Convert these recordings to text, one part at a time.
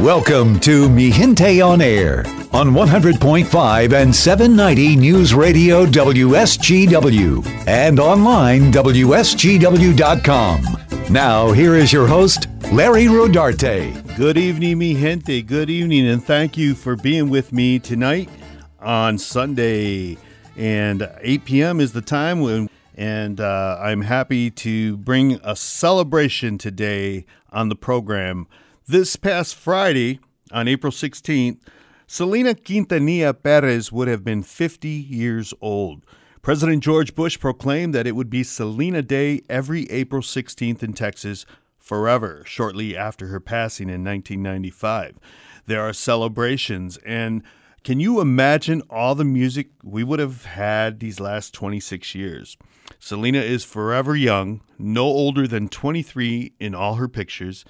Welcome to Mi Gente on Air on 100.5 and 790 News Radio WSGW and online WSGW.com. Now, here is your host, Larry Rodarte. Good evening, mi gente. Good evening, and thank you for being with me tonight on Sunday. And 8 p.m. is the time when, and uh, I'm happy to bring a celebration today on the program. This past Friday, on April 16th, Selena Quintanilla Perez would have been 50 years old. President George Bush proclaimed that it would be Selena Day every April 16th in Texas forever, shortly after her passing in 1995. There are celebrations, and can you imagine all the music we would have had these last 26 years? Selena is forever young, no older than 23 in all her pictures.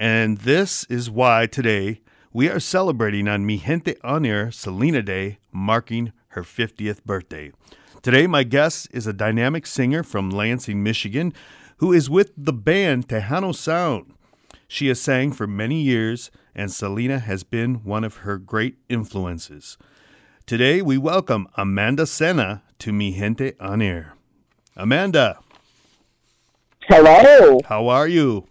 And this is why today we are celebrating on Mi Gente On Air Selena Day, marking her 50th birthday. Today, my guest is a dynamic singer from Lansing, Michigan, who is with the band Tejano Sound. She has sang for many years, and Selena has been one of her great influences. Today, we welcome Amanda Sena to Mi Gente On Air. Amanda. Hello. How are you?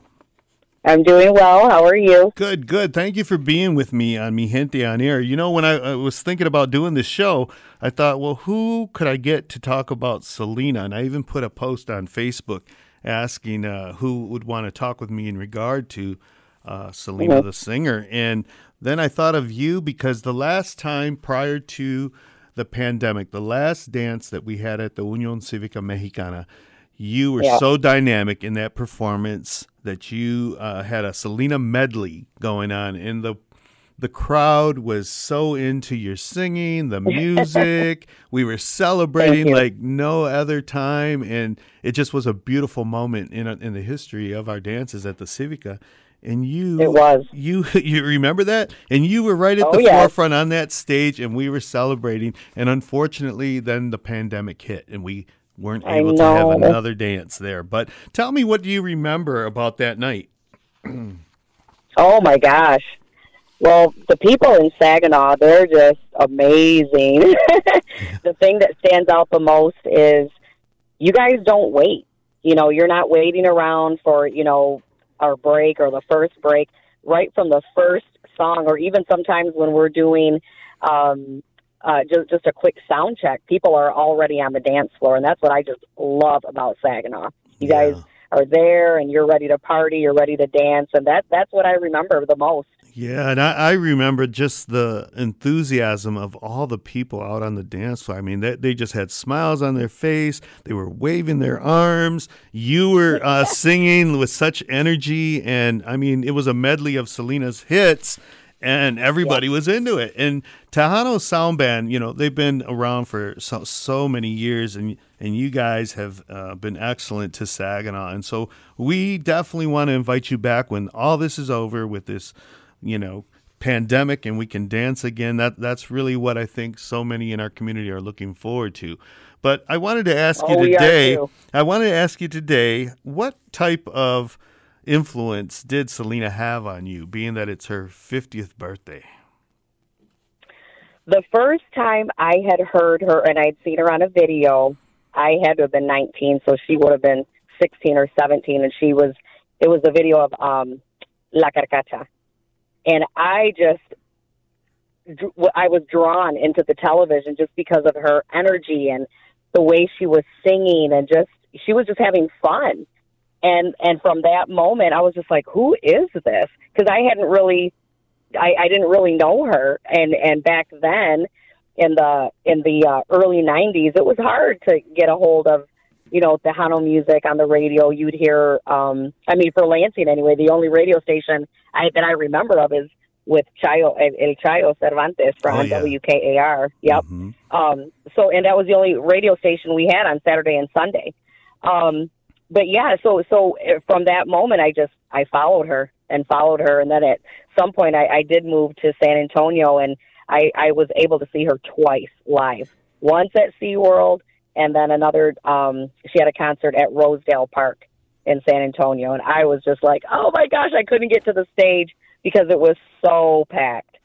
I'm doing well. How are you? Good, good. Thank you for being with me on Mi Gente on Air. You know, when I, I, was thinking about doing this show, I thought, well, who could I get to talk about Selena? And I even put a post on Facebook asking uh, who would want to talk with me in regard to uh, Selena mm-hmm. the singer. And then I thought of you because the last time prior to the pandemic, the last dance that we had at the Union Civica Mexicana, you were yeah. so dynamic in that performance that you uh, had a Selena medley going on, and the the crowd was so into your singing, the music. we were celebrating like no other time, and it just was a beautiful moment in in the history of our dances at the Civica. And you, it was you. You remember that, and you were right at oh, the yes. forefront on that stage, and we were celebrating. And unfortunately, then the pandemic hit, and we weren't able to have another dance there. But tell me, what do you remember about that night? oh my gosh. Well, the people in Saginaw, they're just amazing. the thing that stands out the most is you guys don't wait. You know, you're not waiting around for, you know, our break or the first break. Right from the first song, or even sometimes when we're doing um, uh, just just a quick sound check, people are already on the dance floor, and that's what I just love about Saginaw. You yeah. guys are there, and you're ready to party, you're ready to dance, and that that's what I remember the most. Yeah, and I, I remember just the enthusiasm of all the people out on the dance floor. I mean, they, they just had smiles on their face. They were waving their arms. You were uh, singing with such energy, and I mean, it was a medley of Selena's hits and everybody was into it. And Tejano Sound Band, you know, they've been around for so, so many years, and and you guys have uh, been excellent to Saginaw. And so we definitely want to invite you back when all this is over with this, you know, pandemic, and we can dance again. That that's really what I think so many in our community are looking forward to. But I wanted to ask oh, you today. I wanted to ask you today what type of influence did Selena have on you, being that it's her 50th birthday? The first time I had heard her and I'd seen her on a video, I had to have been 19, so she would have been 16 or 17, and she was, it was a video of um, La Carcacha. And I just, I was drawn into the television just because of her energy and the way she was singing and just, she was just having fun and and from that moment i was just like who is this because i hadn't really i i didn't really know her and and back then in the in the uh, early 90s it was hard to get a hold of you know the tejano music on the radio you'd hear um i mean for lansing anyway the only radio station i that i remember of is with Chayo El Chayo Cervantes from oh, yeah. WKAR. Yep. Mm-hmm. Um, so, and that was the only radio station we had on Saturday and Sunday. Um, but yeah, so so eh, from that moment, I just I followed her and followed her, and then at some point, I, I did move to San Antonio, and I I was able to see her twice live. Once at SeaWorld, and then another. Um, she had a concert at Rosedale Park in San Antonio, and I was just like, oh my gosh, I couldn't get to the stage because it was so packed.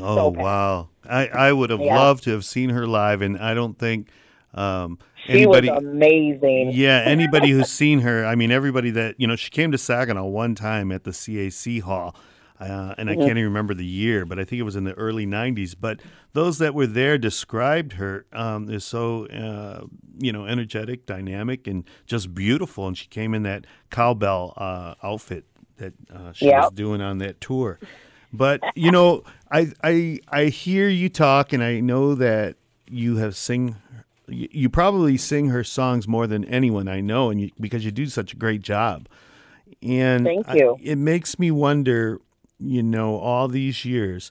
Oh packed. wow! I I would have Yeah. loved to have seen her live, and I don't think um, She anybody. was amazing. yeah, anybody who's seen her, I mean, everybody that you know, she came to Saginaw one time at the CAC Hall, uh, and I Mm-hmm. can't even remember the year, but I think it was in the early '90s. But those that were there described her um, as so, uh, you know, energetic, dynamic, and just beautiful. And she came in that cowbell uh, outfit that uh, she Yep. was doing on that tour. But you know, I I I hear you talk, and I know that you have sing. You you probably sing her songs more than anyone I know, and you, because you do such a great job. And Thank I- you. it makes me wonder, you know, all these years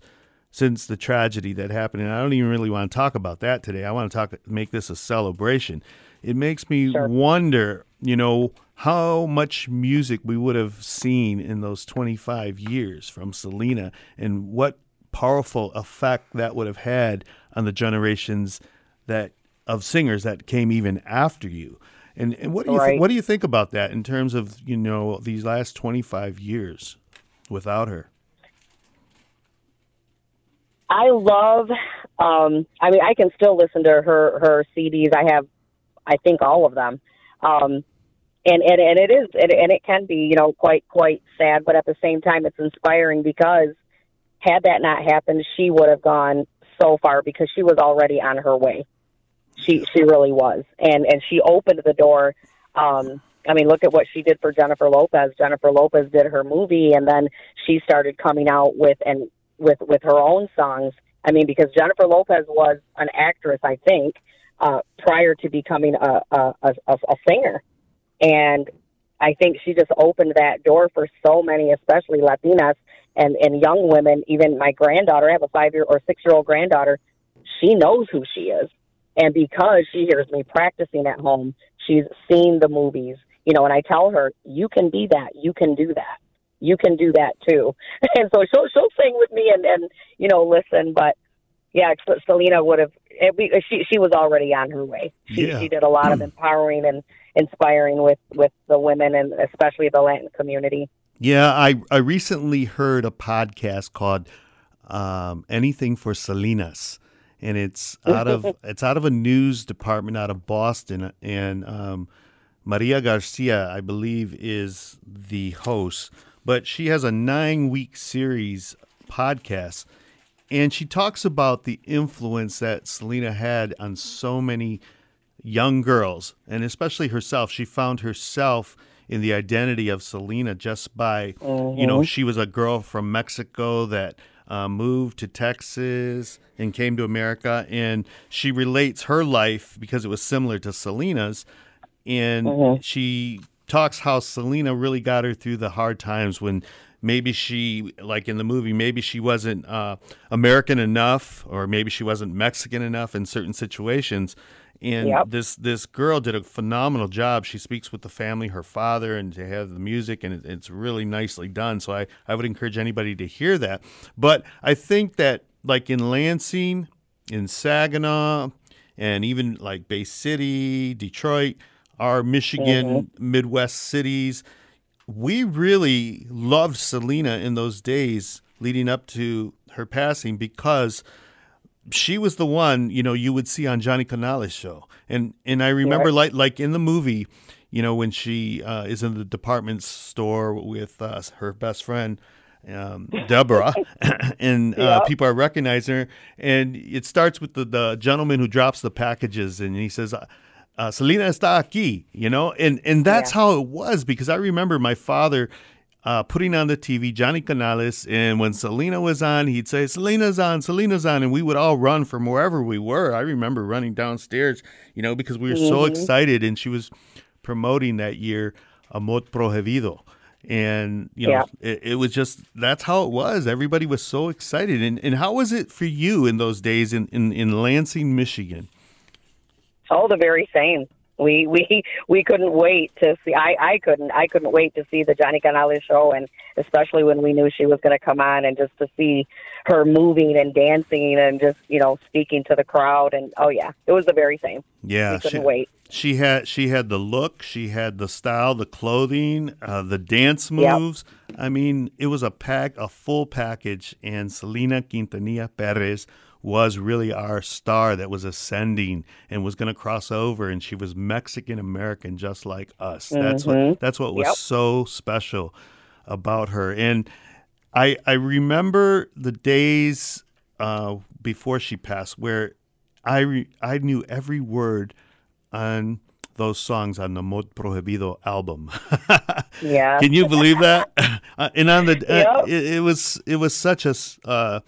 since the tragedy that happened, and I don't even really want to talk about that today. I want to talk, make this a celebration. It makes me Sure. wonder, you know, how much music we would have seen in those 25 years from Selena, and what powerful effect that would have had on the generations that of singers that came even after you. And and what do you Right. what do you think about that in terms of you know these last 25 years without her? I love. Um, I mean, I can still listen to her her CDs. I have, I think, all of them. Um, and, and and it is and, and it can be you know quite quite sad, but at the same time, it's inspiring because had that not happened, she would have gone so far because she was already on her way. She she really was, and and she opened the door. Um, I mean, look at what she did for Jennifer Lopez. Jennifer Lopez did her movie, and then she started coming out with and with with her own songs. I mean, because Jennifer Lopez was an actress, I think, uh, prior to becoming a a, a, a singer, and I think she just opened that door for so many, especially Latinas and and young women. Even my granddaughter, I have a five year or six year old granddaughter. She knows who she is, and because she hears me practicing at home, she's seen the movies. You know, and I tell her, you can be that. You can do that you can do that too. And so she'll she'll sing with me and and you know listen. But yeah, Selena would have. it- She she was already on her way. She Yeah. she did a lot of empowering and inspiring with with the women and especially the Latin community. Yeah, I I recently heard a podcast called um, "Anything for Selena," and it's out of it's out of a news department out of Boston, and um, Maria Garcia, I believe, is the host. But she has a nine week series podcast, and she talks about the influence that Selena had on so many young girls, and especially herself. She found herself in the identity of Selena just by, you know, she was a girl from Mexico that uh, moved to Texas and came to America, and she relates her life because it was similar to Selena's, and she talks how Selena really got her through the hard times when maybe she like in the movie maybe she wasn't uh, american enough or maybe she wasn't mexican enough in certain situations and Yep. this this girl did a phenomenal job. She speaks with the family her father and they have the music and it, it's really nicely done. So I, I would encourage anybody to hear that. But i think that like in lansing in saginaw and even like bay city detroit our michigan mm-hmm. midwest cities we really loved Selena in those days leading up to her passing because she was the one you know you would see on Johnny Canales show and and I remember like like in the movie you know when she uh, is in the department store with uh, her best friend um, Deborah and uh, Yep. people are recognizing her and it starts with the, the gentleman who drops the packages and he says uh, Selena está aquí, you know, and and that's Yeah. how it was because I remember my father uh, putting on the TV Johnny Canales, and when Selena was on, he'd say Selena's on, Selena's on, and we would all run from wherever we were. I remember running downstairs, you know, because we were so excited, and she was promoting that year Amor Prohibido. And you know, Yeah. it, it was just that's how it was. Everybody was so excited. And and how was it for you in those days in, in, in Lansing, Michigan? All the very same. We we we couldn't wait to see. I I couldn't I couldn't wait to see the Johnny Canales show, and especially when we knew she was going to come on, and just to see her moving and dancing and just you know speaking to the crowd, and oh yeah, it was the very same. Yeah, we couldn't she, wait. She had she had the look, she had the style, the clothing, uh, the dance Yep. moves. I mean, it was a pack, a full package, and Selena Quintanilla Perez was really our star that was ascending and was going to cross over and she was Mexican American just like us. That's what that's what was Yep. so special about her. And I I remember the days uh, before she passed where I re- I knew every word on those songs on the Amor Prohibido album. Yeah. Can you believe that? Uh, and on the uh, it, it was it was such a uh,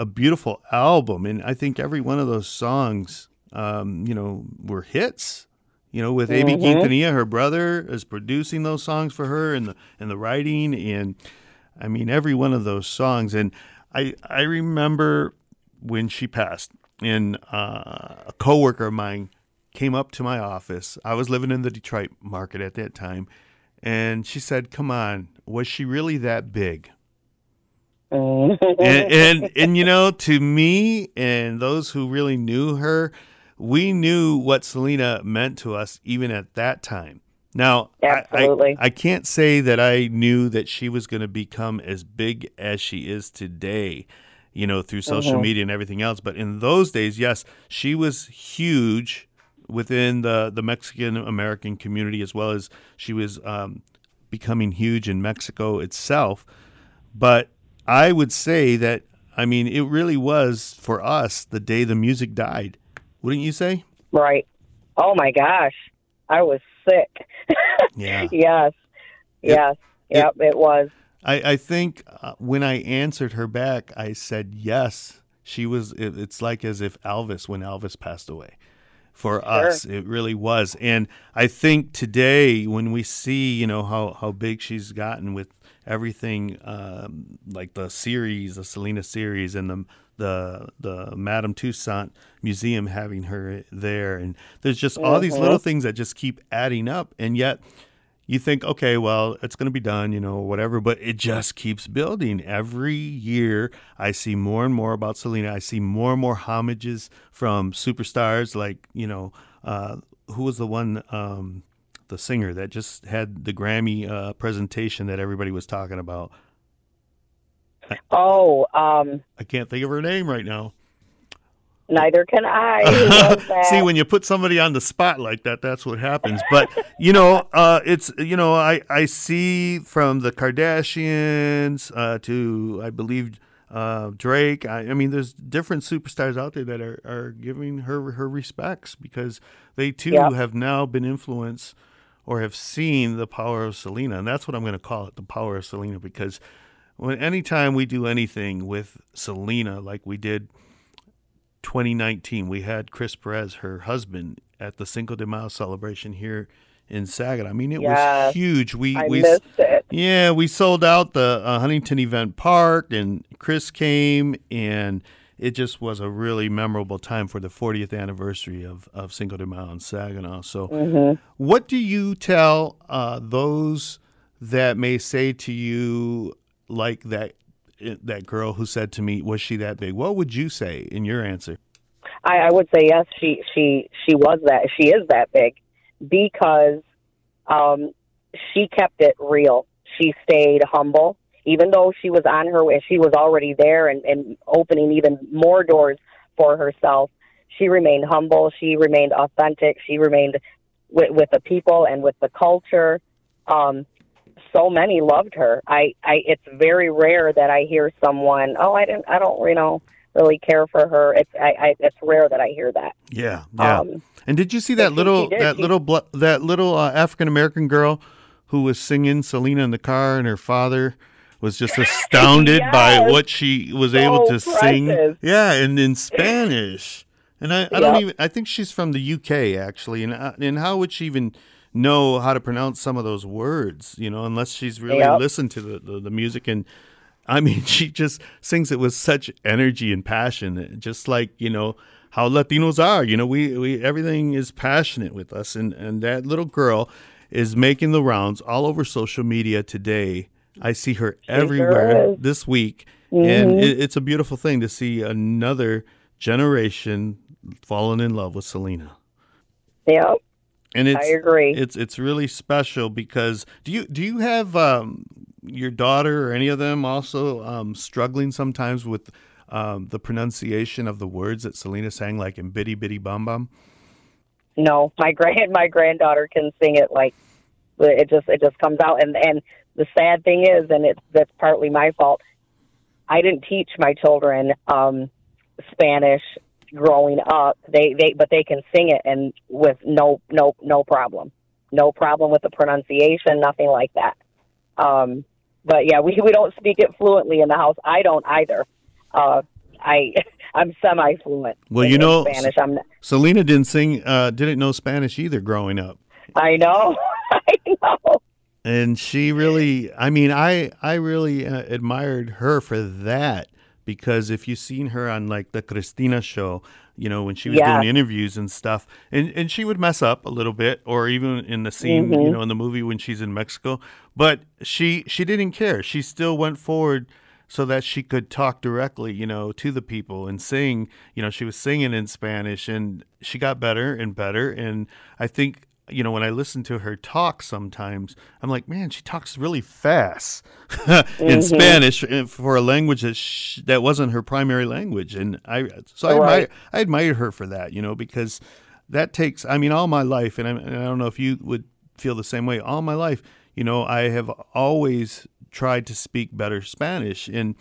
a beautiful album, and I think every one of those songs, um, you know, were hits. You know, with A.B. Quintanilla, her brother is producing those songs for her, and the and the writing, and I mean every one of those songs. And I I remember when she passed, and uh, a coworker of mine came up to my office. I was living in the Detroit market at that time, and she said, "Come on, was she really that big?" And, and and you know, to me and those who really knew her, we knew what Selena meant to us even at that time. Now, I- I, Absolutely. I, can't say that I knew that she was going to become as big as she is today, you know, through social Mm-hmm. media and everything else. But in those days, yes, she was huge within the the Mexican American community as well as she was um, becoming huge in Mexico itself. But I would say that I mean it really was for us the day the music died. Wouldn't you say? right. Oh my gosh, I was sick. Yeah. yes. Yes. Yep. It was. I, I think uh, when I answered her back, I said yes. She was. It, it's like as if Elvis when Elvis passed away. For us, it really was, and I think today when we see, you know, how how big she's gotten with everything, um, like the series, the Selena series, and the the the Madame Tussaud Museum having her there, and there's just all these little things that just keep adding up, and yet you think, okay, well, it's going to be done, you know, whatever, but it just keeps building. Every year, I see more and more about Selena. I see more and more homages from superstars like, you know, uh, who was the one, um, the singer that just had the Grammy uh, presentation that everybody was talking about? Oh, um, I can't think of her name right now. neither can I. Who was that? See, when you put somebody on the spot like that, that's what happens. But you know, uh, it's you know, I I see from the Kardashians uh, to I believe uh, Drake. I, I mean, there's different superstars out there that are, are giving her her respects because they too Yeah. have now been influenced or have seen the power of Selena, and that's what I'm going to call it, the power of Selena, because when anytime we do anything with Selena, like we did 2019, we had Chris Perez, her husband, at the Cinco de Mayo celebration here in Saginaw. I mean, it was huge. We I we missed it. yeah, we sold out the uh, Huntington Event Park, and Chris came, and it just was a really memorable time for the 40th anniversary of, of Cinco de Mayo in Saginaw. So, Mm-hmm. what do you tell uh, those that may say to you, like that that girl who said to me, "Was she that big?" What would you say in your answer? I, I would say yes. She she she was that. She is that big because um, she kept it real. She stayed humble, even though she was on her way. She was already there and, and opening even more doors for herself. She remained humble. She remained authentic. She remained with, with the people and with the culture. Um, so many loved her. I, I, it's very rare that I hear someone, oh, I didn't, I don't, you know, really care for her. It's, I, I it's rare that I hear that. Yeah, yeah. Um, and did you see that little did. that She- little bl- that little uh, African American girl who was singing Selena in the car, and her father was just astounded by what she was So able to sing. Yeah, and in Spanish. And I, I don't even. I think she's from the UK actually, and uh, and how would she even know how to pronounce some of those words? You know, unless she's really Yep. listened to the, the the music and. I mean, she just sings it with such energy and passion, just like you know how Latinos are. You know, we, we everything is passionate with us, and and that little girl is making the rounds all over social media today. I see her everywhere this week, and it, it's a beautiful thing to see another generation falling in love with Selena. Yep. And it's I agree. it's it's really special because do you do you have um, your daughter or any of them also um, struggling sometimes with um, the pronunciation of the words that Selena sang, like in "Bidi Bidi Bom Bom"? No, my grand my granddaughter can sing it like it just it just comes out and and the sad thing is and it's that's partly my fault. I didn't teach my children um Spanish growing up. They they but they can sing it and with no no no problem. No problem with the pronunciation, nothing like that. Um but yeah, we we don't speak it fluently in the house. I don't either. Uh I I'm semi fluent. Well, you know, Spanish. I'm not. Selena didn't sing, uh, didn't know Spanish either growing up. I know. I know. And she really i mean i i really uh, admired her for that because if you've seen her on like the christina show you know when she was Yeah. doing interviews and stuff and and she would mess up a little bit or even in the scene you know in the movie when she's in mexico but she she didn't care she still went forward so that she could talk directly, you know, to the people and sing. You know, she was singing in Spanish and she got better and better. And I think, you know, when I listen to her talk sometimes, I'm like, man, she talks really fast in Spanish uh, for a language that sh- that wasn't her primary language. And I, so I, Right. admire, I admire her for that, you know, because that takes, I mean, all my life, and, i and I don't know if you would feel the same way, all my life, you know, I have always tried to speak better Spanish. And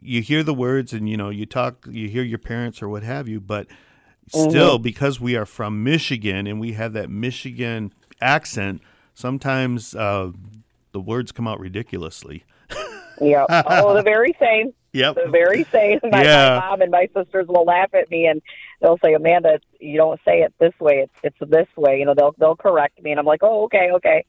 you hear the words and, you know, you talk, you hear your parents or what have you, but still, because we are from Michigan and we have that Michigan accent, sometimes uh, the words come out ridiculously. Yeah. Oh, the very same. Yep. The very same. My, Yeah. my mom and my sisters will laugh at me and they'll say, "Amanda, you don't say it this way. It's it's this way." You know, they'll they'll correct me, and I'm like, "Oh, okay, okay."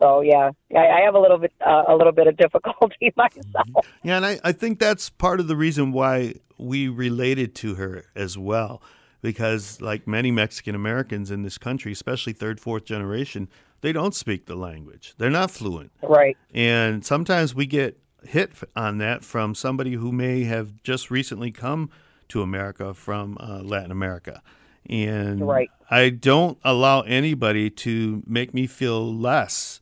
So yeah, I, I have a little bit uh, a little bit of difficulty myself. Yeah, and I, I think that's part of the reason why we related to her as well. Because, like many Mexican Americans in this country, especially third, fourth generation, they don't speak the language. They're not fluent. Right. And sometimes we get hit on that from somebody who may have just recently come to America from uh, Latin America. And Right. I don't allow anybody to make me feel less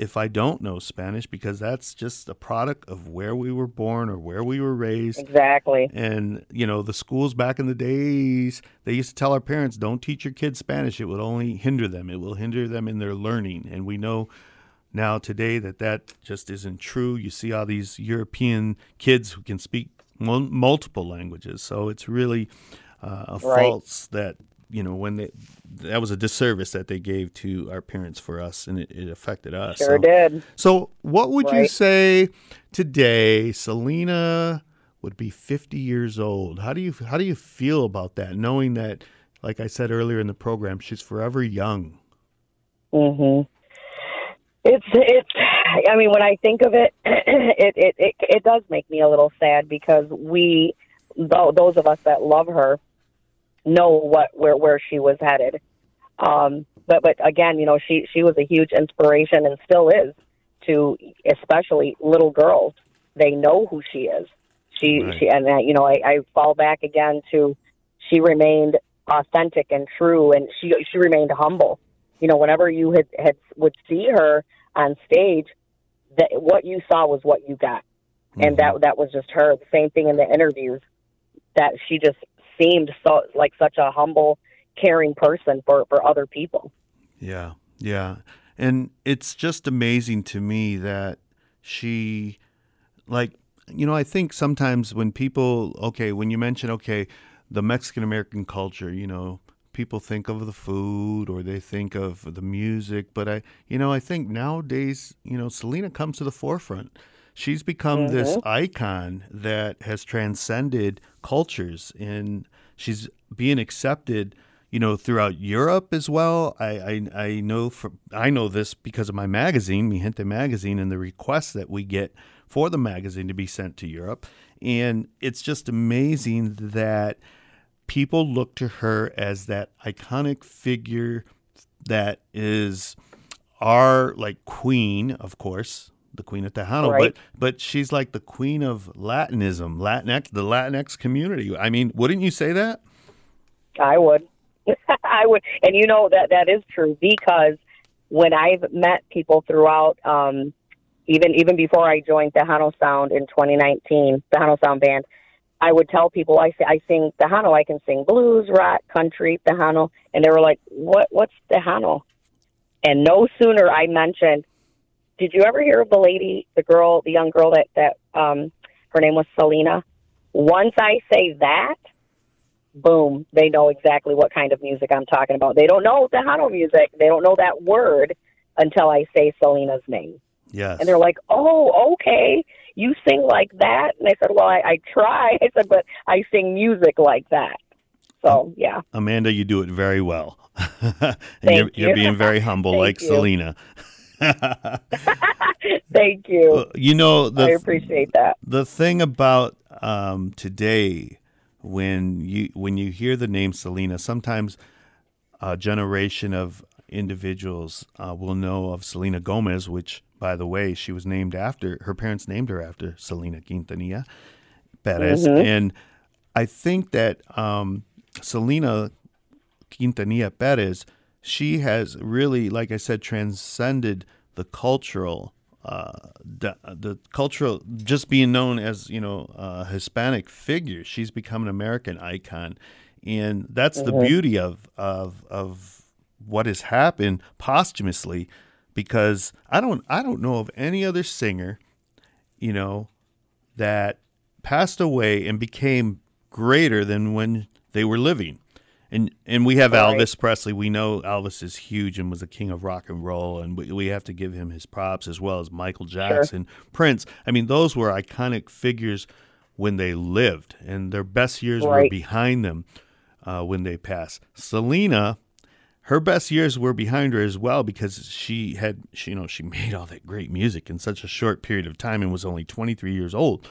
if I don't know Spanish because that's just a product of where we were born or where we were raised. Exactly. And, you know, the schools back in the days, they used to tell our parents, don't teach your kids Spanish. It will only hinder them. It will hinder them in their learning. And we know now today that that just isn't true. You see all these European kids who can speak multiple languages. So it's really uh, a Right. false that, you know, when they, that was a disservice that they gave to our parents for us and it, it affected us. Sure So- did. so, what would you say today? Selena would be 50 years old. How do you how do you feel about that? Knowing that, like I said earlier in the program, she's forever young. Mhm. It's it's. I mean, when I think of it, it it it, it does make me a little sad because we, those of us that love her, know what where where she was headed. Um, but but again, you know, she she was a huge inspiration and still is to especially little girls. They know who she is. She Right. she and uh, you know, I, I fall back again to she remained authentic and true, and she she remained humble you know, whenever you had, had would see her on stage, that what you saw was what you got, and that that was just her. The same thing in the interviews, that she just seemed so like such a humble, caring person for for other people. Yeah, yeah, and it's just amazing to me that she, like, you know, I think sometimes when people, okay, when you mention, okay, the Mexican American culture, you know, people think of the food or they think of the music, but I, you know, I think nowadays, you know, Selena comes to the forefront. She's become this mm-hmm. icon that has transcended cultures and she's being accepted, you know, throughout Europe as well. I, I, I know for, I know this because of my magazine, Mi Gente magazine, and the requests that we get for the magazine to be sent to Europe. And it's just amazing that people look to her as that iconic figure that is our like queen, of course, the queen of Tejano, Right. but but she's like the queen of Latinism, Latinx, the Latinx community. I mean, wouldn't you say that? I would. I would. And you know that that is true because when I've met people throughout, um, even even before I joined Tejano Sound in 2019, Tejano Sound Band, I would tell people I say I sing Tejano. I can sing blues, rock, country, Tejano, and they were like, "What? What's Tejano?" And no sooner I mentioned, "Did you ever hear of the lady, the girl, the young girl that that um, her name was Selena?" Once I say that, boom, they know exactly what kind of music I'm talking about. They don't know Tejano music. They don't know that word until I say Selena's name. Yes. And they're like, oh, okay, you sing like that? And I said, well, I, I try. I said, but I sing music like that. So, yeah. Amanda, you do it very well. and Thank you're, you're you. being very humble like you. Selena. Thank you. you know, I appreciate that. the thing about um, today when you when you hear the name Selena, sometimes a generation of individuals uh, will know of Selena Gomez, which, by the way, she was named after her parents named her after Selena Quintanilla Perez, and I think that um, Selena Quintanilla Perez, she has really, like I said, transcended the cultural, uh, the, the cultural, just being known as you know a Hispanic figure. She's become an American icon, and that's the beauty of of of what has happened posthumously, because I don't I don't know of any other singer, you know, that passed away and became greater than when they were living. And and we have Right. Elvis Presley. We know Elvis is huge and was the king of rock and roll, and we, we have to give him his props as well as Michael Jackson, Prince. I mean, those were iconic figures when they lived, and their best years were behind them uh, when they passed. Selena, her best years were behind her as well because she had, she, you know, she made all that great music in such a short period of time and was only 23 years old.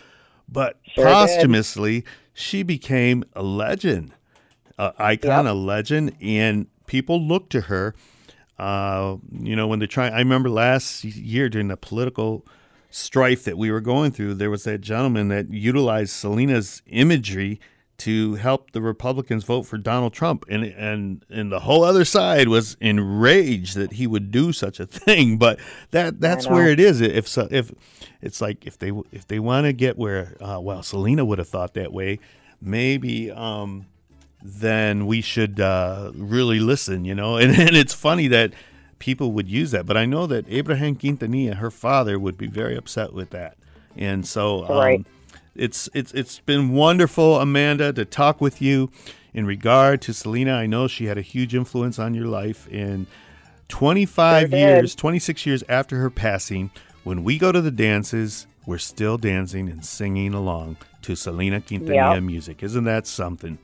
But Sure did. posthumously, she became a legend, a icon, a legend, and people look to her. Uh, you know, when they're trying, I remember last year during the political strife that we were going through, there was that gentleman that utilized Selena's imagery to help the Republicans vote for Donald Trump, and and and the whole other side was enraged that he would do such a thing. But that that's where it is. If so, if it's like if they if they want to get where uh, well Selena would have thought that way, maybe um, then we should uh, really listen. You know, and and it's funny that people would use that, but I know that Abraham Quintanilla, her father, would be very upset with that, and so um, Right. it's it's it's been wonderful, Amanda, to talk with you in regard to Selena. I know she had a huge influence on your life, and 25 Sure years, 26 years after her passing, when we go to the dances, we're still dancing and singing along to Selena Quintanilla Yep. music. Isn't that something?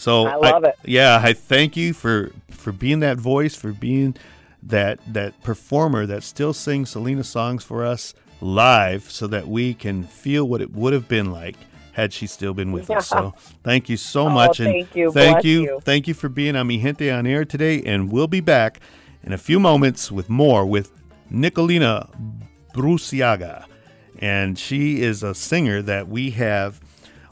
So I love it. Yeah, I thank you for for being that voice, for being that that performer that still sings Selena songs for us live, so that we can feel what it would have been like had she still been with us. So thank you so Oh, much, and thank you. thank you, you. thank you for being on Mi Gente on air today, and we'll be back in a few moments with more with Nicolina Bruciaga, and she is a singer that we have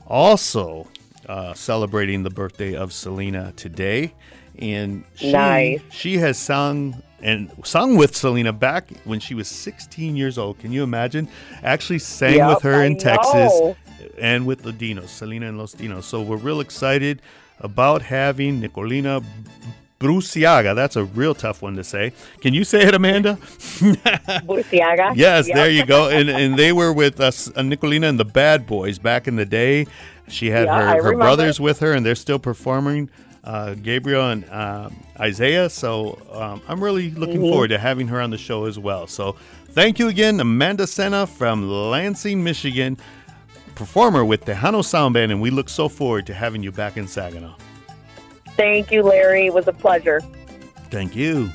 also uh, celebrating the birthday of Selena today, and she Nice. she has sung and sung with Selena back when she was 16 years old. Can you imagine? Actually sang Yep, with her in Texas and with the Dinos, Selena and Los Dinos. So we're real excited about having Nicolina Bruciaga. That's a real tough one to say. Can you say it, Amanda? Burciaga. Yes, Yep. there you go. And and they were with us, uh, Nicolina and the Bad Boys back in the day. She had Yeah, her, her brothers with her, and they're still performing. Uh, Gabriel and um, Isaiah. So um, I'm really looking Mm-hmm. forward to having her on the show as well. So thank you again, Amanda Senna from Lansing, Michigan, performer with Tejano Sound Band, and we look so forward to having you back in Saginaw. Thank you, Larry. It was a pleasure. Thank you.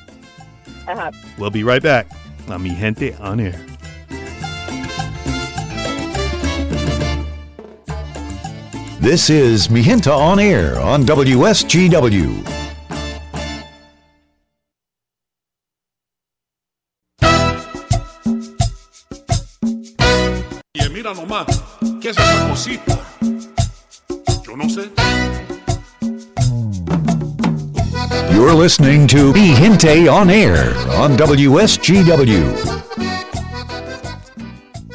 Uh-huh. We'll be right back on Mi Gente on Air. This is Mi Gente on Air on WSGW. Mira nomás, ¿qué es esa cosita? Yo no sé. You're listening to Mi Gente on Air on WSGW.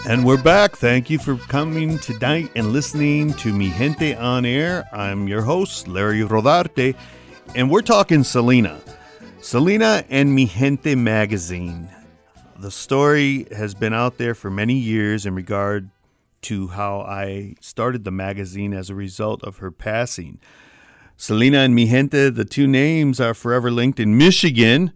And we're back. Thank you for coming tonight and listening to Mi Gente on Air. I'm your host, Larry Rodarte, and we're talking Selena. Selena and Mi Gente magazine. The story has been out there for many years in regard to how I started the magazine as a result of her passing. Selena and Mi Gente, the two names are forever linked in Michigan.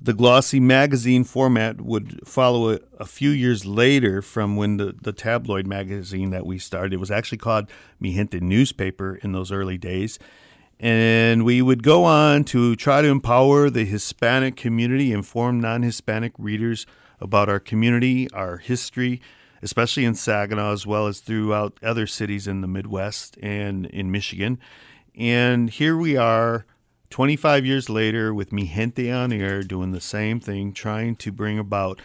The glossy magazine format would follow a, a, few years later from when the, the tabloid magazine that we started. It was actually called Mi Gente newspaper in those early days. And we would go on to try to empower the Hispanic community, inform non Hispanic readers about our community, our history, especially in Saginaw, as well as throughout other cities in the Midwest and in Michigan. And here we are, 25 years later, with Mi Gente on Air, doing the same thing, trying to bring about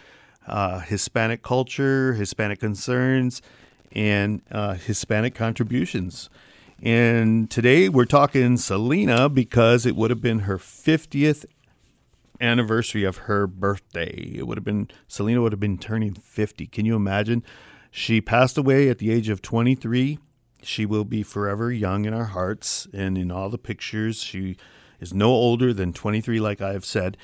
uh, Hispanic culture, Hispanic concerns, and uh, Hispanic contributions. And today we're talking Selena because it would have been her 50th anniversary of her birthday. It would have been, Selena would have been turning 50. Can you imagine? She passed away at the age of 23. She will be forever young in our hearts and in all the pictures. She is no older than 23, like I have said.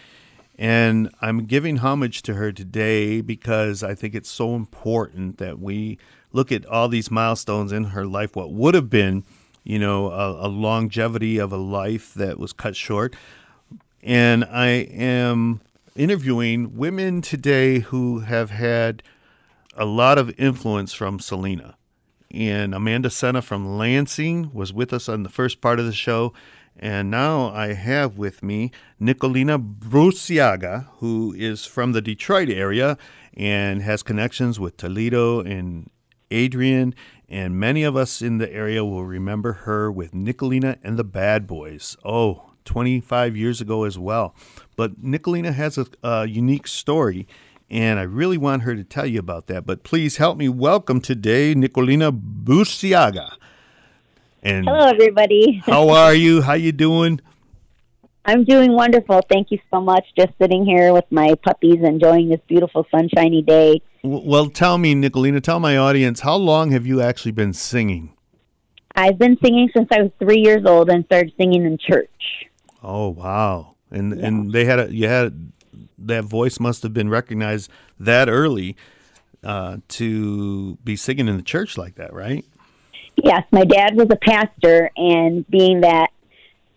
And I'm giving homage to her today because I think it's so important that we look at all these milestones in her life, what would have been you know, a, a, longevity of a life that was cut short. And I am interviewing women today who have had a lot of influence from Selena. And Amanda Senna from Lansing was with us on the first part of the show. And now I have with me Nicolina Bruciaga, who is from the Detroit area and has connections with Toledo and Adrian and many of us in the area will remember her with Nicolina and the Bad Boys. Oh, 25 years ago as well. But Nicolina has a, a unique story, and I really want her to tell you about that. But please help me welcome today Nicolina Burciaga. And Hello, everybody. how are you? How you doing? I'm doing wonderful. Thank you so much. Just sitting here with my puppies, enjoying this beautiful sunshiny day. Well, tell me, Nicolina, tell my audience, how long have you actually been singing? I've been singing since I was three years old and started singing in church. Oh wow! And yeah. and they had a you had that voice must have been recognized that early uh, to be singing in the church like that, right? Yes, my dad was a pastor, and being that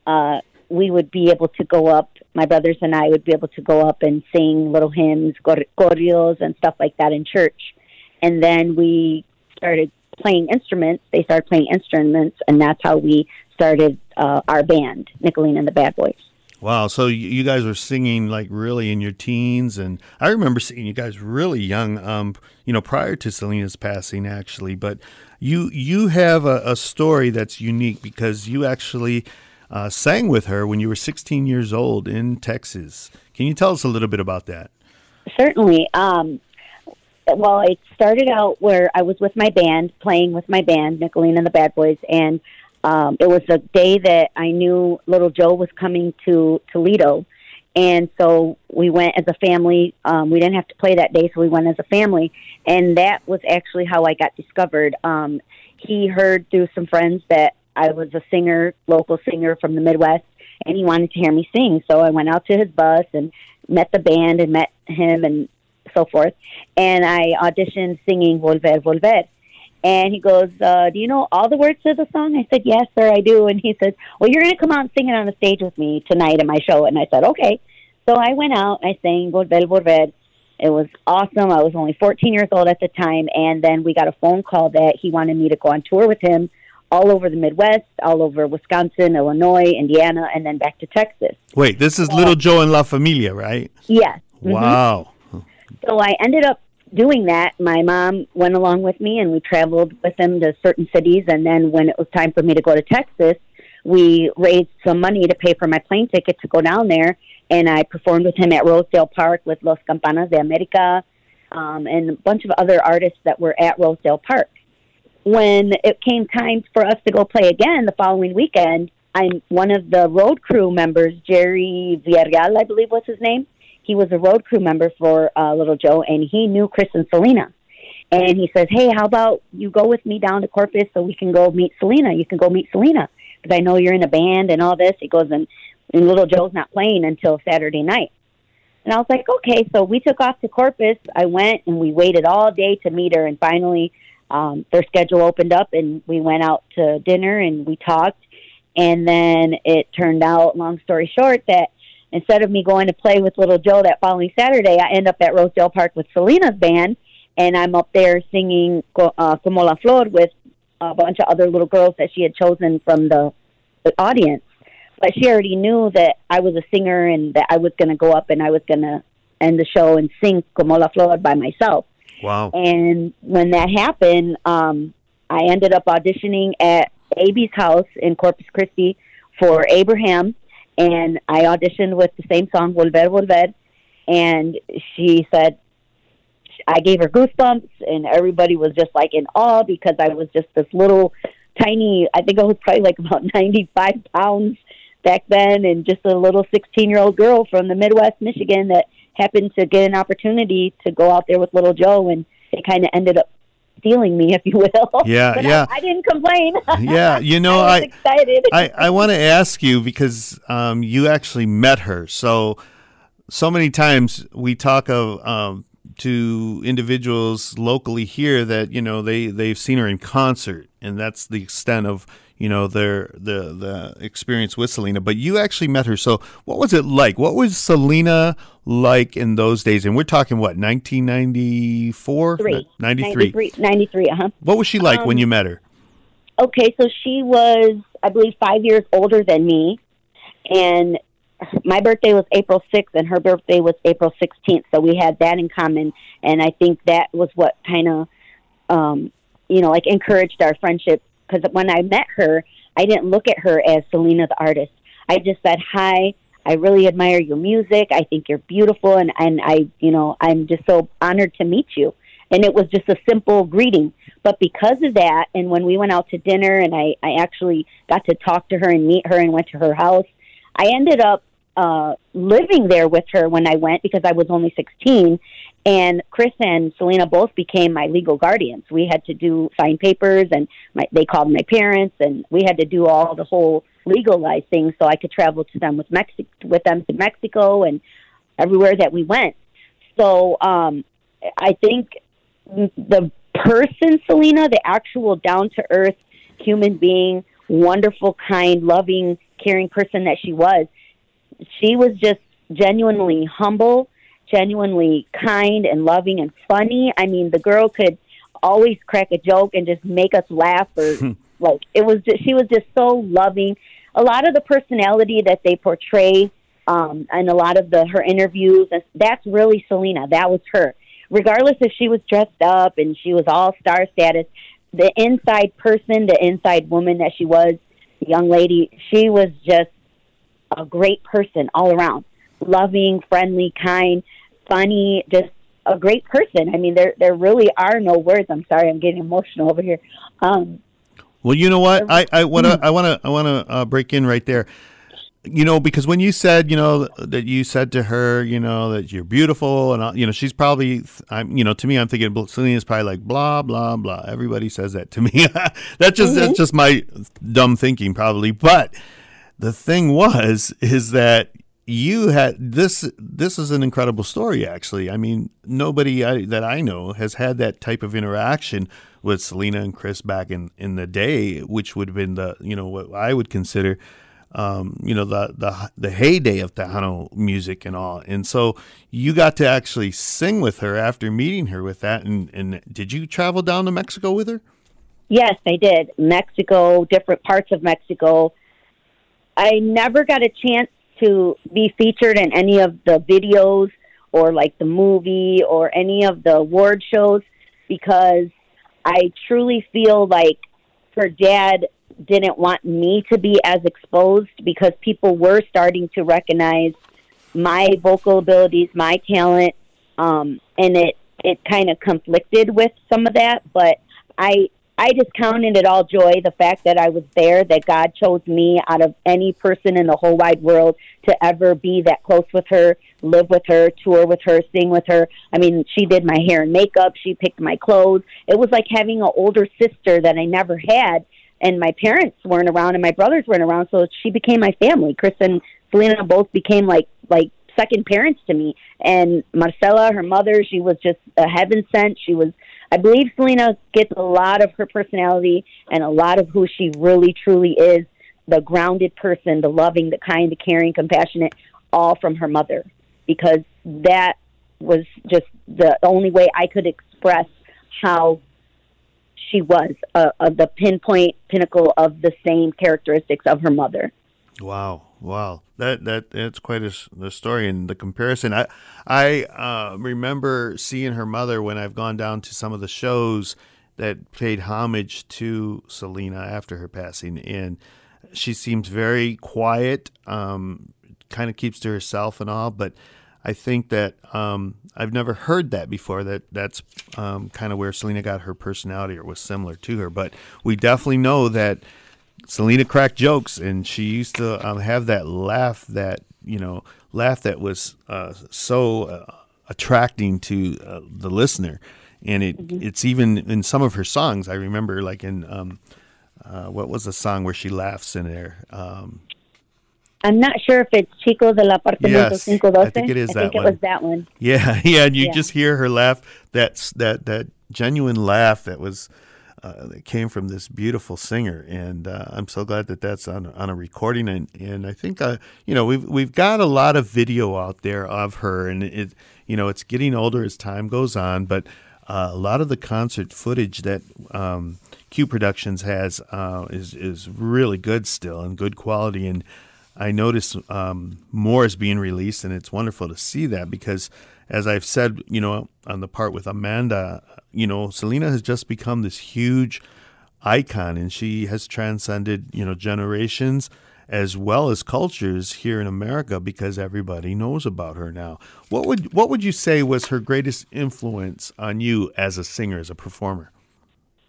uh, we would be able to go up. My brothers and I would be able to go up and sing little hymns, corridos, and stuff like that in church. And then we started playing instruments. They started playing instruments, and that's how we started uh, our band, Nicolina and the Bad Boys. Wow! So you guys were singing like really in your teens, and I remember seeing you guys really young. Um, you know, prior to Selena's passing, actually. But you you have a, a story that's unique because you actually uh, sang with her when you were 16 years old in Texas. Can you tell us a little bit about that? Certainly. Um, well, it started out where I was with my band, playing with my band, Nicolina and the Bad Boys, and um, it was the day that I knew little Joe was coming to Toledo. And so we went as a family. Um, we didn't have to play that day, so we went as a family. And that was actually how I got discovered. Um, he heard through some friends that I was a singer, local singer from the Midwest, and he wanted to hear me sing. So I went out to his bus and met the band and met him and so forth. And I auditioned singing Volver, Volver. And he goes, uh, Do you know all the words to the song? I said, Yes, sir, I do. And he says, Well, you're going to come out and sing it on the stage with me tonight at my show. And I said, Okay. So I went out, I sang Volver, Volver. It was awesome. I was only 14 years old at the time. And then we got a phone call that he wanted me to go on tour with him all over the Midwest, all over Wisconsin, Illinois, Indiana, and then back to Texas. Wait, this is Little Joe and La Familia, right? Yes. Mm-hmm. Wow. Mm-hmm. So I ended up doing that, my mom went along with me, and we traveled with them to certain cities. And then when it was time for me to go to Texas, we raised some money to pay for my plane ticket to go down there, and I performed with him at Rosedale Park with Los Campanas de America um, and a bunch of other artists that were at Rosedale Park. When it came time for us to go play again the following weekend, I'm one of the road crew members, Jerry Villarreal, I believe was his name. He was a road crew member for uh, Little Joe, and he knew Chris and Selena. And he says, "Hey, how about you go with me down to Corpus so we can go meet Selena? You can go meet Selena because I know you're in a band and all this." He goes, and, and Little Joe's not playing until Saturday night. And I was like, okay. So we took off to Corpus. I went and we waited all day to meet her. And finally, um, their schedule opened up and we went out to dinner and we talked. And then it turned out, long story short, that instead of me going to play with Little Joe that following Saturday, I end up at Rosedale Park with Selena's band. And I'm up there singing uh, Como la Flor with a bunch of other little girls that she had chosen from the, the audience but she already knew that I was a singer and that I was going to go up and I was going to end the show and sing Como la Flor by myself. Wow. And when that happened, um, I ended up auditioning at AB's house in Corpus Christi for Abraham, and I auditioned with the same song, Volver, Volver, and she said, I gave her goosebumps, and everybody was just like in awe because I was just this little tiny, I think I was probably like about 95 pounds back then and just a little 16 year old girl from the Midwest Michigan that happened to get an opportunity to go out there with little Joe and it kind of ended up stealing me, if you will. Yeah, but yeah. I, I, didn't complain. Yeah, you know, I, I excited. I, I want to ask you because um, you actually met her. So, so many times we talk of um, to individuals locally here that you know they they've seen her in concert, and that's the extent of you know their the the experience with Selena, but you actually met her. So what was it like? What was Selena like in those days? And we're talking what 1994, 93, 93, 93 uh-huh. What was she like um, when you met her? Okay, so she was, I believe, five years older than me, and my birthday was April 6th and her birthday was April 16th. So we had that in common. And I think that was what kind of, um, you know, like encouraged our friendship because when I met her, I didn't look at her as Selena the artist. I just said, "Hi, I really admire your music. I think you're beautiful, and and I, you know, I'm just so honored to meet you." And it was just a simple greeting. But because of that, and when we went out to dinner, and I I actually got to talk to her and meet her, and went to her house, I ended up uh, living there with her when I went because I was only 16. And Chris and Selena both became my legal guardians. We had to do sign papers, and my, they called my parents, and we had to do all the whole legalized things so I could travel to them with Mexico, with them to Mexico and everywhere that we went. So um, I think the person Selena, the actual down to earth human being, wonderful, kind, loving, caring person that she was, she was just genuinely humble, genuinely kind and loving and funny. I mean, the girl could always crack a joke and just make us laugh or like it was just she was just so loving. A lot of the personality that they portray um and a lot of the her interviews that's really Selena. That was her. Regardless if she was dressed up and she was all star status, the inside person, the inside woman that she was, the young lady, she was just a great person all around. Loving, friendly, kind, funny, just a great person. I mean, there there really are no words. I'm sorry, I'm getting emotional over here. Um, well, you know what? I I want to I want to I want to uh, break in right there. You know, because when you said, you know, that you said to her, you know, that you're beautiful, and you know, she's probably, I'm, you know, to me, I'm thinking Selena's probably like blah blah blah. Everybody says that to me. that's just mm-hmm. that's just my dumb thinking, probably. But the thing was, is that you had this this is an incredible story actually i mean nobody I, that i know has had that type of interaction with selena and chris back in in the day which would have been the you know what i would consider um, you know the the the heyday of Tejano music and all, and so you got to actually sing with her after meeting her with that. And, and did you travel down to Mexico with her? Yes, I did. Mexico, different parts of Mexico. I never got a chance to be featured in any of the videos or like the movie or any of the award shows because I truly feel like her dad didn't want me to be as exposed because people were starting to recognize my vocal abilities, my talent, um, and it it kind of conflicted with some of that. But I I just counted it all joy the fact that I was there, that God chose me out of any person in the whole wide world to ever be that close with her, live with her, tour with her, sing with her. I mean, she did my hair and makeup, she picked my clothes. It was like having an older sister that I never had. And my parents weren't around and my brothers weren't around, so she became my family. Chris and Selena both became like like second parents to me. And Marcella, her mother, she was just a heaven sent. She was I believe Selena gets a lot of her personality and a lot of who she really truly is the grounded person, the loving, the kind, the caring, compassionate, all from her mother. Because that was just the only way I could express how she was uh, uh, the pinpoint pinnacle of the same characteristics of her mother. Wow, wow, that that that's quite a the story and the comparison. I I uh, remember seeing her mother when I've gone down to some of the shows that paid homage to Selena after her passing, and she seems very quiet, um, kind of keeps to herself and all, but. I think that um, I've never heard that before. That that's um, kind of where Selena got her personality, or was similar to her. But we definitely know that Selena cracked jokes, and she used to um, have that laugh that you know laugh that was uh, so uh, attracting to uh, the listener, and it mm-hmm. it's even in some of her songs. I remember like in um, uh, what was the song where she laughs in there. Um, I'm not sure if it's Chico de la Apartamento yes, 512. I think it is I that think one. it was that one. Yeah, yeah, and you Yeah. just hear her laugh. That's that that genuine laugh that was uh, came from this beautiful singer, and uh, I'm so glad that that's on on a recording. And and I think uh, you know we've we've got a lot of video out there of her, and it you know it's getting older as time goes on, but uh, a lot of the concert footage that um, Q Productions has uh, is is really good still and good quality and. I notice um, more is being released, and it's wonderful to see that because, as I've said, you know, on the part with Amanda, you know, Selena has just become this huge icon, and she has transcended, you know, generations as well as cultures here in America because everybody knows about her now. What would what would you say was her greatest influence on you as a singer, as a performer?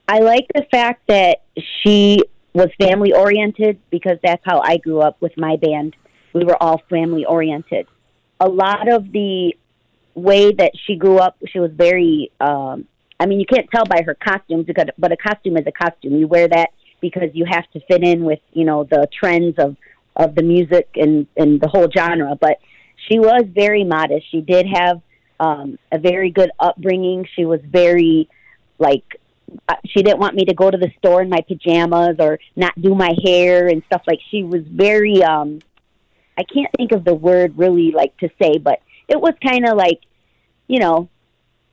I like the fact that she was family oriented because that's how I grew up with my band. We were all family oriented. A lot of the way that she grew up, she was very. Um, I mean, you can't tell by her costumes because, but a costume is a costume. You wear that because you have to fit in with you know the trends of of the music and and the whole genre. But she was very modest. She did have um, a very good upbringing. She was very like uh, she didn't want me to go to the store in my pajamas or not do my hair and stuff like she was very um I can't think of the word really like to say but it was kind of like you know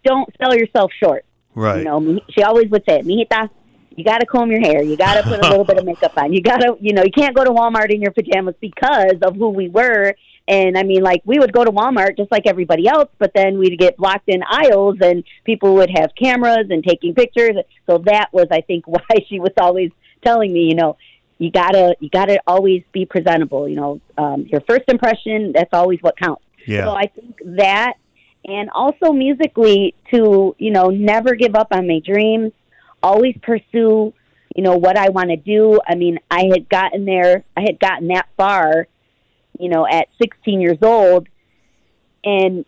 don't sell yourself short Right. you know she always would say mijita you got to comb your hair you got to put a little bit of makeup on you got to you know you can't go to Walmart in your pajamas because of who we were and I mean, like, we would go to Walmart just like everybody else, but then we'd get blocked in aisles and people would have cameras and taking pictures. So that was, I think, why she was always telling me, you know, you gotta, you gotta always be presentable. You know, um, your first impression, that's always what counts. Yeah. So I think that, and also musically, to, you know, never give up on my dreams, always pursue, you know, what I want to do. I mean, I had gotten there, I had gotten that far you know, at 16 years old, and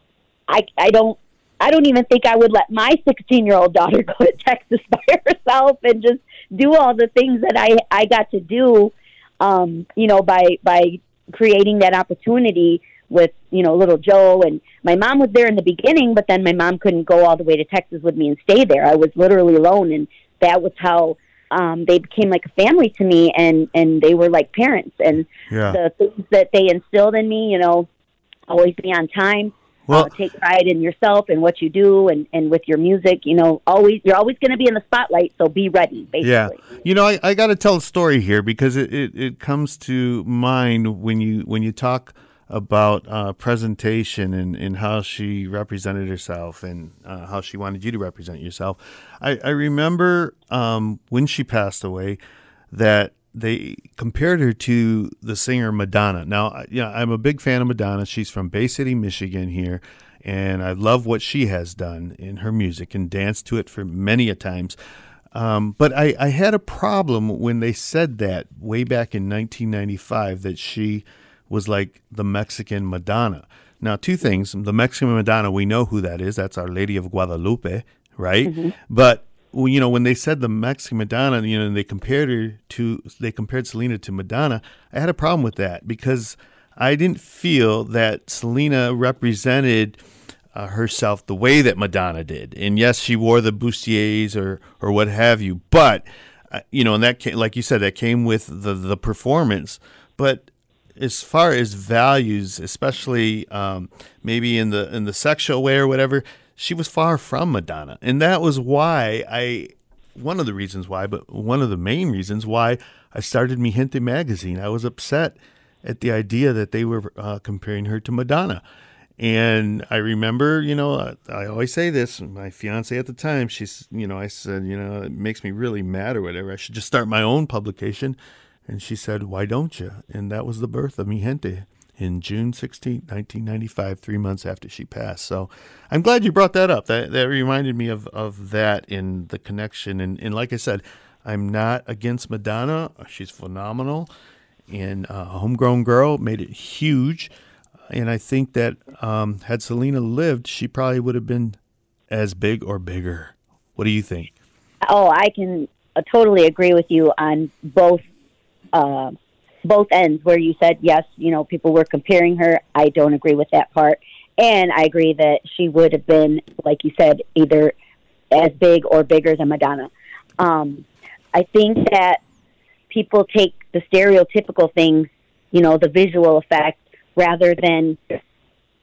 I I don't I don't even think I would let my 16 year old daughter go to Texas by herself and just do all the things that I I got to do, um, you know, by by creating that opportunity with you know little Joe and my mom was there in the beginning, but then my mom couldn't go all the way to Texas with me and stay there. I was literally alone, and that was how um, they became like a family to me, and and they were like parents. And Yeah. the things that they instilled in me, you know, always be on time. Well- uh, take pride in yourself and what you do, and and with your music. You know, always you're always going to be in the spotlight, so be ready. Basically. Yeah. You know, I, I got to tell a story here because it, it, it comes to mind when you when you talk about uh, presentation and, and how she represented herself and uh, how she wanted you to represent yourself. I, I remember um, when she passed away that they compared her to the singer Madonna. Now, you know, I'm a big fan of Madonna. She's from Bay City, Michigan here, and I love what she has done in her music and danced to it for many a times. Um, but I, I had a problem when they said that way back in 1995 that she was like the Mexican Madonna. Now, two things. The Mexican Madonna, we know who that is. That's Our Lady of Guadalupe, right? Mm-hmm. But you know, when they said the Mexican Madonna, you know, and they compared her to, they compared Selena to Madonna, I had a problem with that because I didn't feel that Selena represented uh, herself the way that Madonna did. And yes, she wore the bustiers or or what have you, but uh, you know, and that came, like you said, that came with the the performance. But as far as values, especially um, maybe in the in the sexual way or whatever, she was far from Madonna, and that was why I. One of the reasons why, but one of the main reasons why I started Mi Gente magazine. I was upset at the idea that they were uh, comparing her to Madonna. And I remember, you know, I always say this. My fiance at the time, she's, you know, I said, you know, it makes me really mad or whatever. I should just start my own publication. And she said, why don't you? And that was the birth of Mi Gente in June 16, 1995, three months after she passed. So I'm glad you brought that up. That, that reminded me of, of that in the connection. And, and like I said, I'm not against Madonna. She's phenomenal. And uh, a homegrown girl made it huge and I think that um, had Selena lived, she probably would have been as big or bigger. What do you think? Oh, I can uh, totally agree with you on both uh, both ends. Where you said yes, you know, people were comparing her. I don't agree with that part, and I agree that she would have been, like you said, either as big or bigger than Madonna. Um, I think that people take the stereotypical things, you know, the visual effect, rather than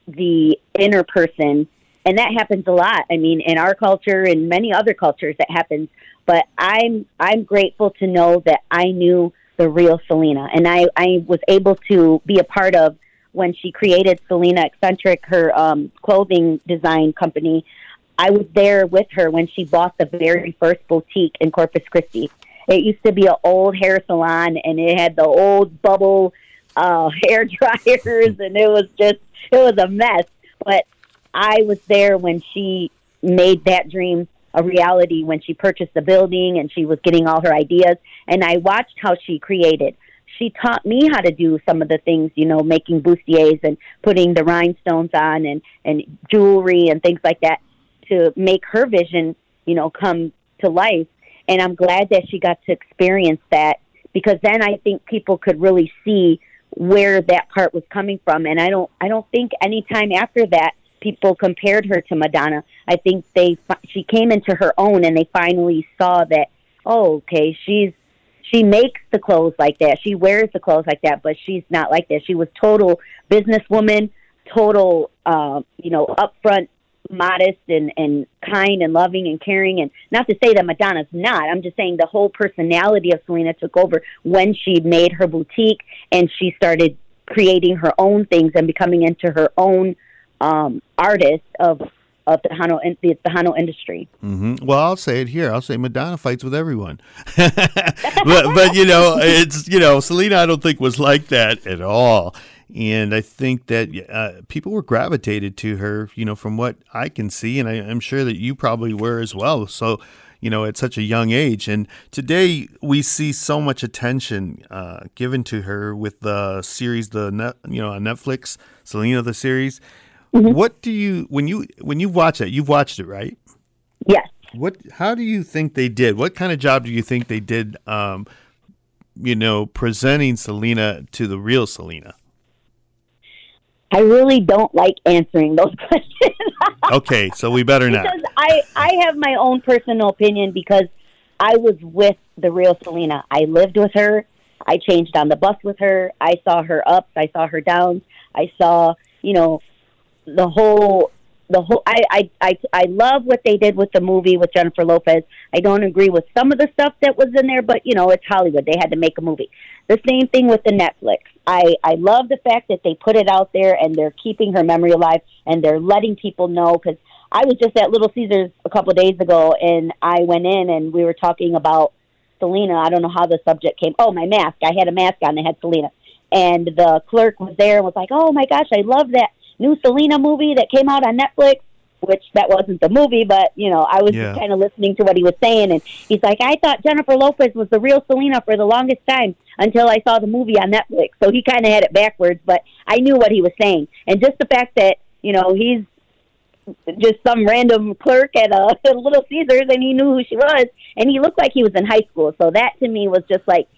the inner person. And that happens a lot. I mean, in our culture and many other cultures, that happens. But I'm I'm grateful to know that I knew the real Selena, and I I was able to be a part of when she created Selena Etc., her um, clothing design company. I was there with her when she bought the very first boutique in Corpus Christi. It used to be an old hair salon, and it had the old bubble uh, hair dryers, and it was just it was a mess. But I was there when she made that dream a reality when she purchased the building and she was getting all her ideas and I watched how she created. She taught me how to do some of the things, you know, making bustiers and putting the rhinestones on and and jewelry and things like that to make her vision, you know, come to life. And I'm glad that she got to experience that because then I think people could really see where that part was coming from and i don't i don't think any time after that people compared her to madonna i think they she came into her own and they finally saw that oh okay she's she makes the clothes like that. She wears the clothes like that but she's not like that. She was total businesswoman total uh, you know upfront modest and and kind and loving and caring. And not to say that Madonna's not I'm just saying the whole personality of Selena took over when she made her boutique and she started creating her own things and becoming into her own um, artist of of the Tejano the Tejano industry. Mm-hmm. Well, I'll say it here. I'll say Madonna fights with everyone, but but you know it's you know Selena I don't think was like that at all. And I think that uh, people were gravitated to her, you know, from what I can see, and I, I'm sure that you probably were as well. So, you know, at such a young age. And today we see so much attention uh, given to her with the series, the you know, on Netflix, Selena the series. Mm-hmm. What do you when you when you watch it? You've watched it, right? Yes. What? How do you think they did? What kind of job do you think they did? Um, you know, presenting Selena to the real Selena. I really don't like answering those questions. okay, so we better not. Because I, I have my own personal opinion because I was with the real Selena. I lived with her. I changed on the bus with her. I saw her ups. I saw her downs. I saw, you know, the whole the whole I, I I I love what they did with the movie with Jennifer Lopez. I don't agree with some of the stuff that was in there, but you know it's Hollywood. They had to make a movie. The same thing with the Netflix. I I love the fact that they put it out there and they're keeping her memory alive and they're letting people know because I was just at Little Caesars a couple of days ago and I went in and we were talking about Selena. I don't know how the subject came. Oh, my mask. I had a mask on that had Selena, and the clerk was there and was like, "Oh my gosh, I love that." New Selena movie that came out on Netflix, which that wasn't the movie, but you know, I was Yeah. just kind of listening to what he was saying, and he's like, I thought Jennifer Lopez was the real Selena for the longest time until I saw the movie on Netflix. So he kind of had it backwards, but I knew what he was saying, and just the fact that you know he's just some random clerk at a Little Caesars, and he knew who she was, and he looked like he was in high school. So that to me was just like.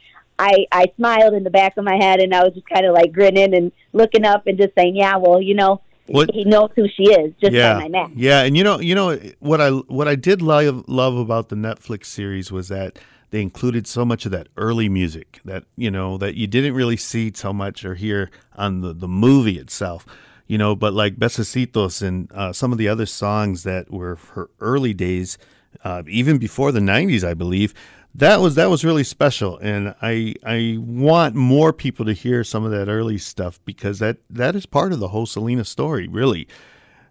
I, I smiled in the back of my head and I was just kind of like grinning and looking up and just saying, yeah, well, you know, What- he knows who she is just yeah, by my mask. yeah, and you know, you know what I what I did love love about the Netflix series was that they included so much of that early music that you know that you didn't really see so much or hear on the the movie itself. You know, but like Besecitos and uh, some of the other songs that were her early days, uh, even before the '90s, I believe. That was that was really special, and I I want more people to hear some of that early stuff because that that is part of the whole Selena story, really.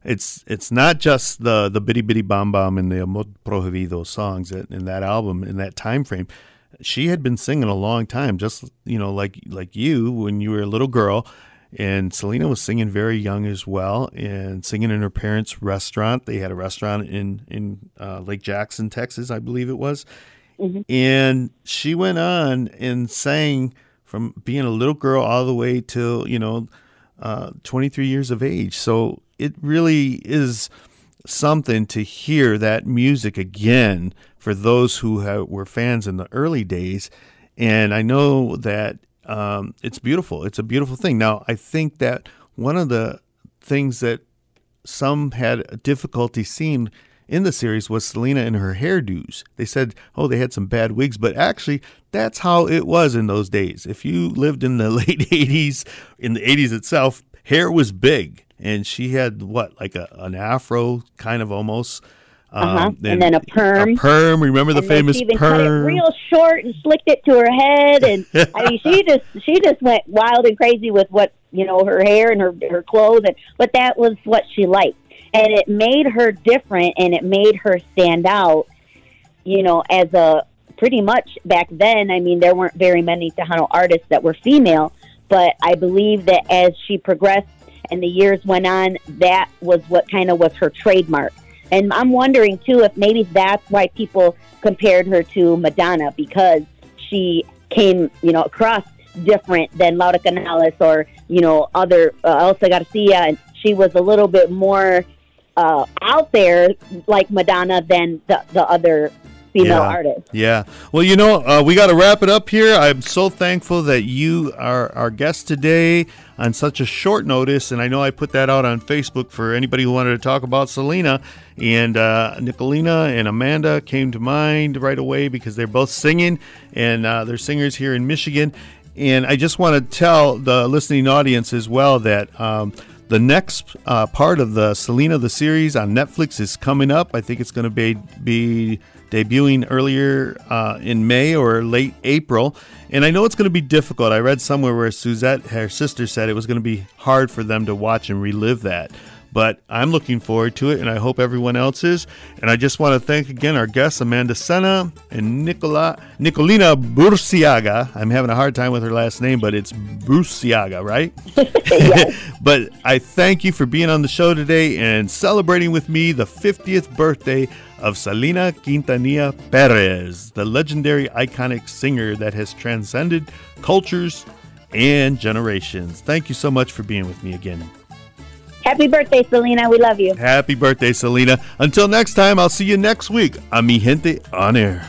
It's it's not just the the Bidi Bidi Bom Bom and the amor prohibido songs in that album in that time frame. She had been singing a long time just you know like like you when you were a little girl and Selena was singing very young as well and singing in her parents restaurant. They had a restaurant in in uh, Lake Jackson Texas I believe it was and she went on and sang from being a little girl all the way till you know uh, 23 years of age. So it really is something to hear that music again for those who ha were fans in the early days. And i know that um, it's beautiful. It's a beautiful thing. Now i think that one of the things that some had difficulty seeing in the series was Selena and her hairdos. They said, oh, they had some bad wigs, but actually, that's how it was in those days. If you lived in the late 80s, in the 80s itself, hair was big. And she had what, like a, an afro kind of almost. Uh-huh. Um, And then a perm. A perm. Remember the and then famous she even cut it real short and slicked it to her head and i mean she just she just went wild and crazy with what you know her hair and her her clothes and but that was what she liked and it made her different and it made her stand out you know as a pretty much back then i mean there weren't very many tejano artists that were female but i believe that as she progressed and the years went on that was what kind of was her trademark. And I'm wondering too if maybe that's why people compared her to Madonna because she came, you know, across different than Laura Canales or you know other uh, Elsa Garcia, and she was a little bit more uh, out there like Madonna than the the other female Yeah. artists. Yeah. Well, you know, uh, we got to wrap it up here. I'm so thankful that you are our guest today on such a short notice. And I know I put that out on Facebook for anybody who wanted to talk about Selena. And uh, Nicolina and Amanda came to mind right away because they're both singing and uh, they're singers here in Michigan. And I just want to tell the listening audience as well that. Um, the next uh, part of the Selena the series on Netflix is coming up. I think it's going to be be debuting earlier uh, in May or late April, and I know it's going to be difficult. I read somewhere where Suzette, her sister, said it was going to be hard for them to watch and relive that. But I'm looking forward to it, and I hope everyone else is. And I just want to thank again our guests, Amanda Senna and Nicola Nicolina Burciaga. I'm having a hard time with her last name, but it's Burciaga, right? but I thank you for being on the show today and celebrating with me the 50th birthday of Selena Quintanilla Perez, the legendary iconic singer that has transcended cultures and generations. Thank you so much for being with me again. Happy birthday, Selena. We love you. Happy birthday, Selena. Until next time, I'll see you next week on Mi Gente On Air.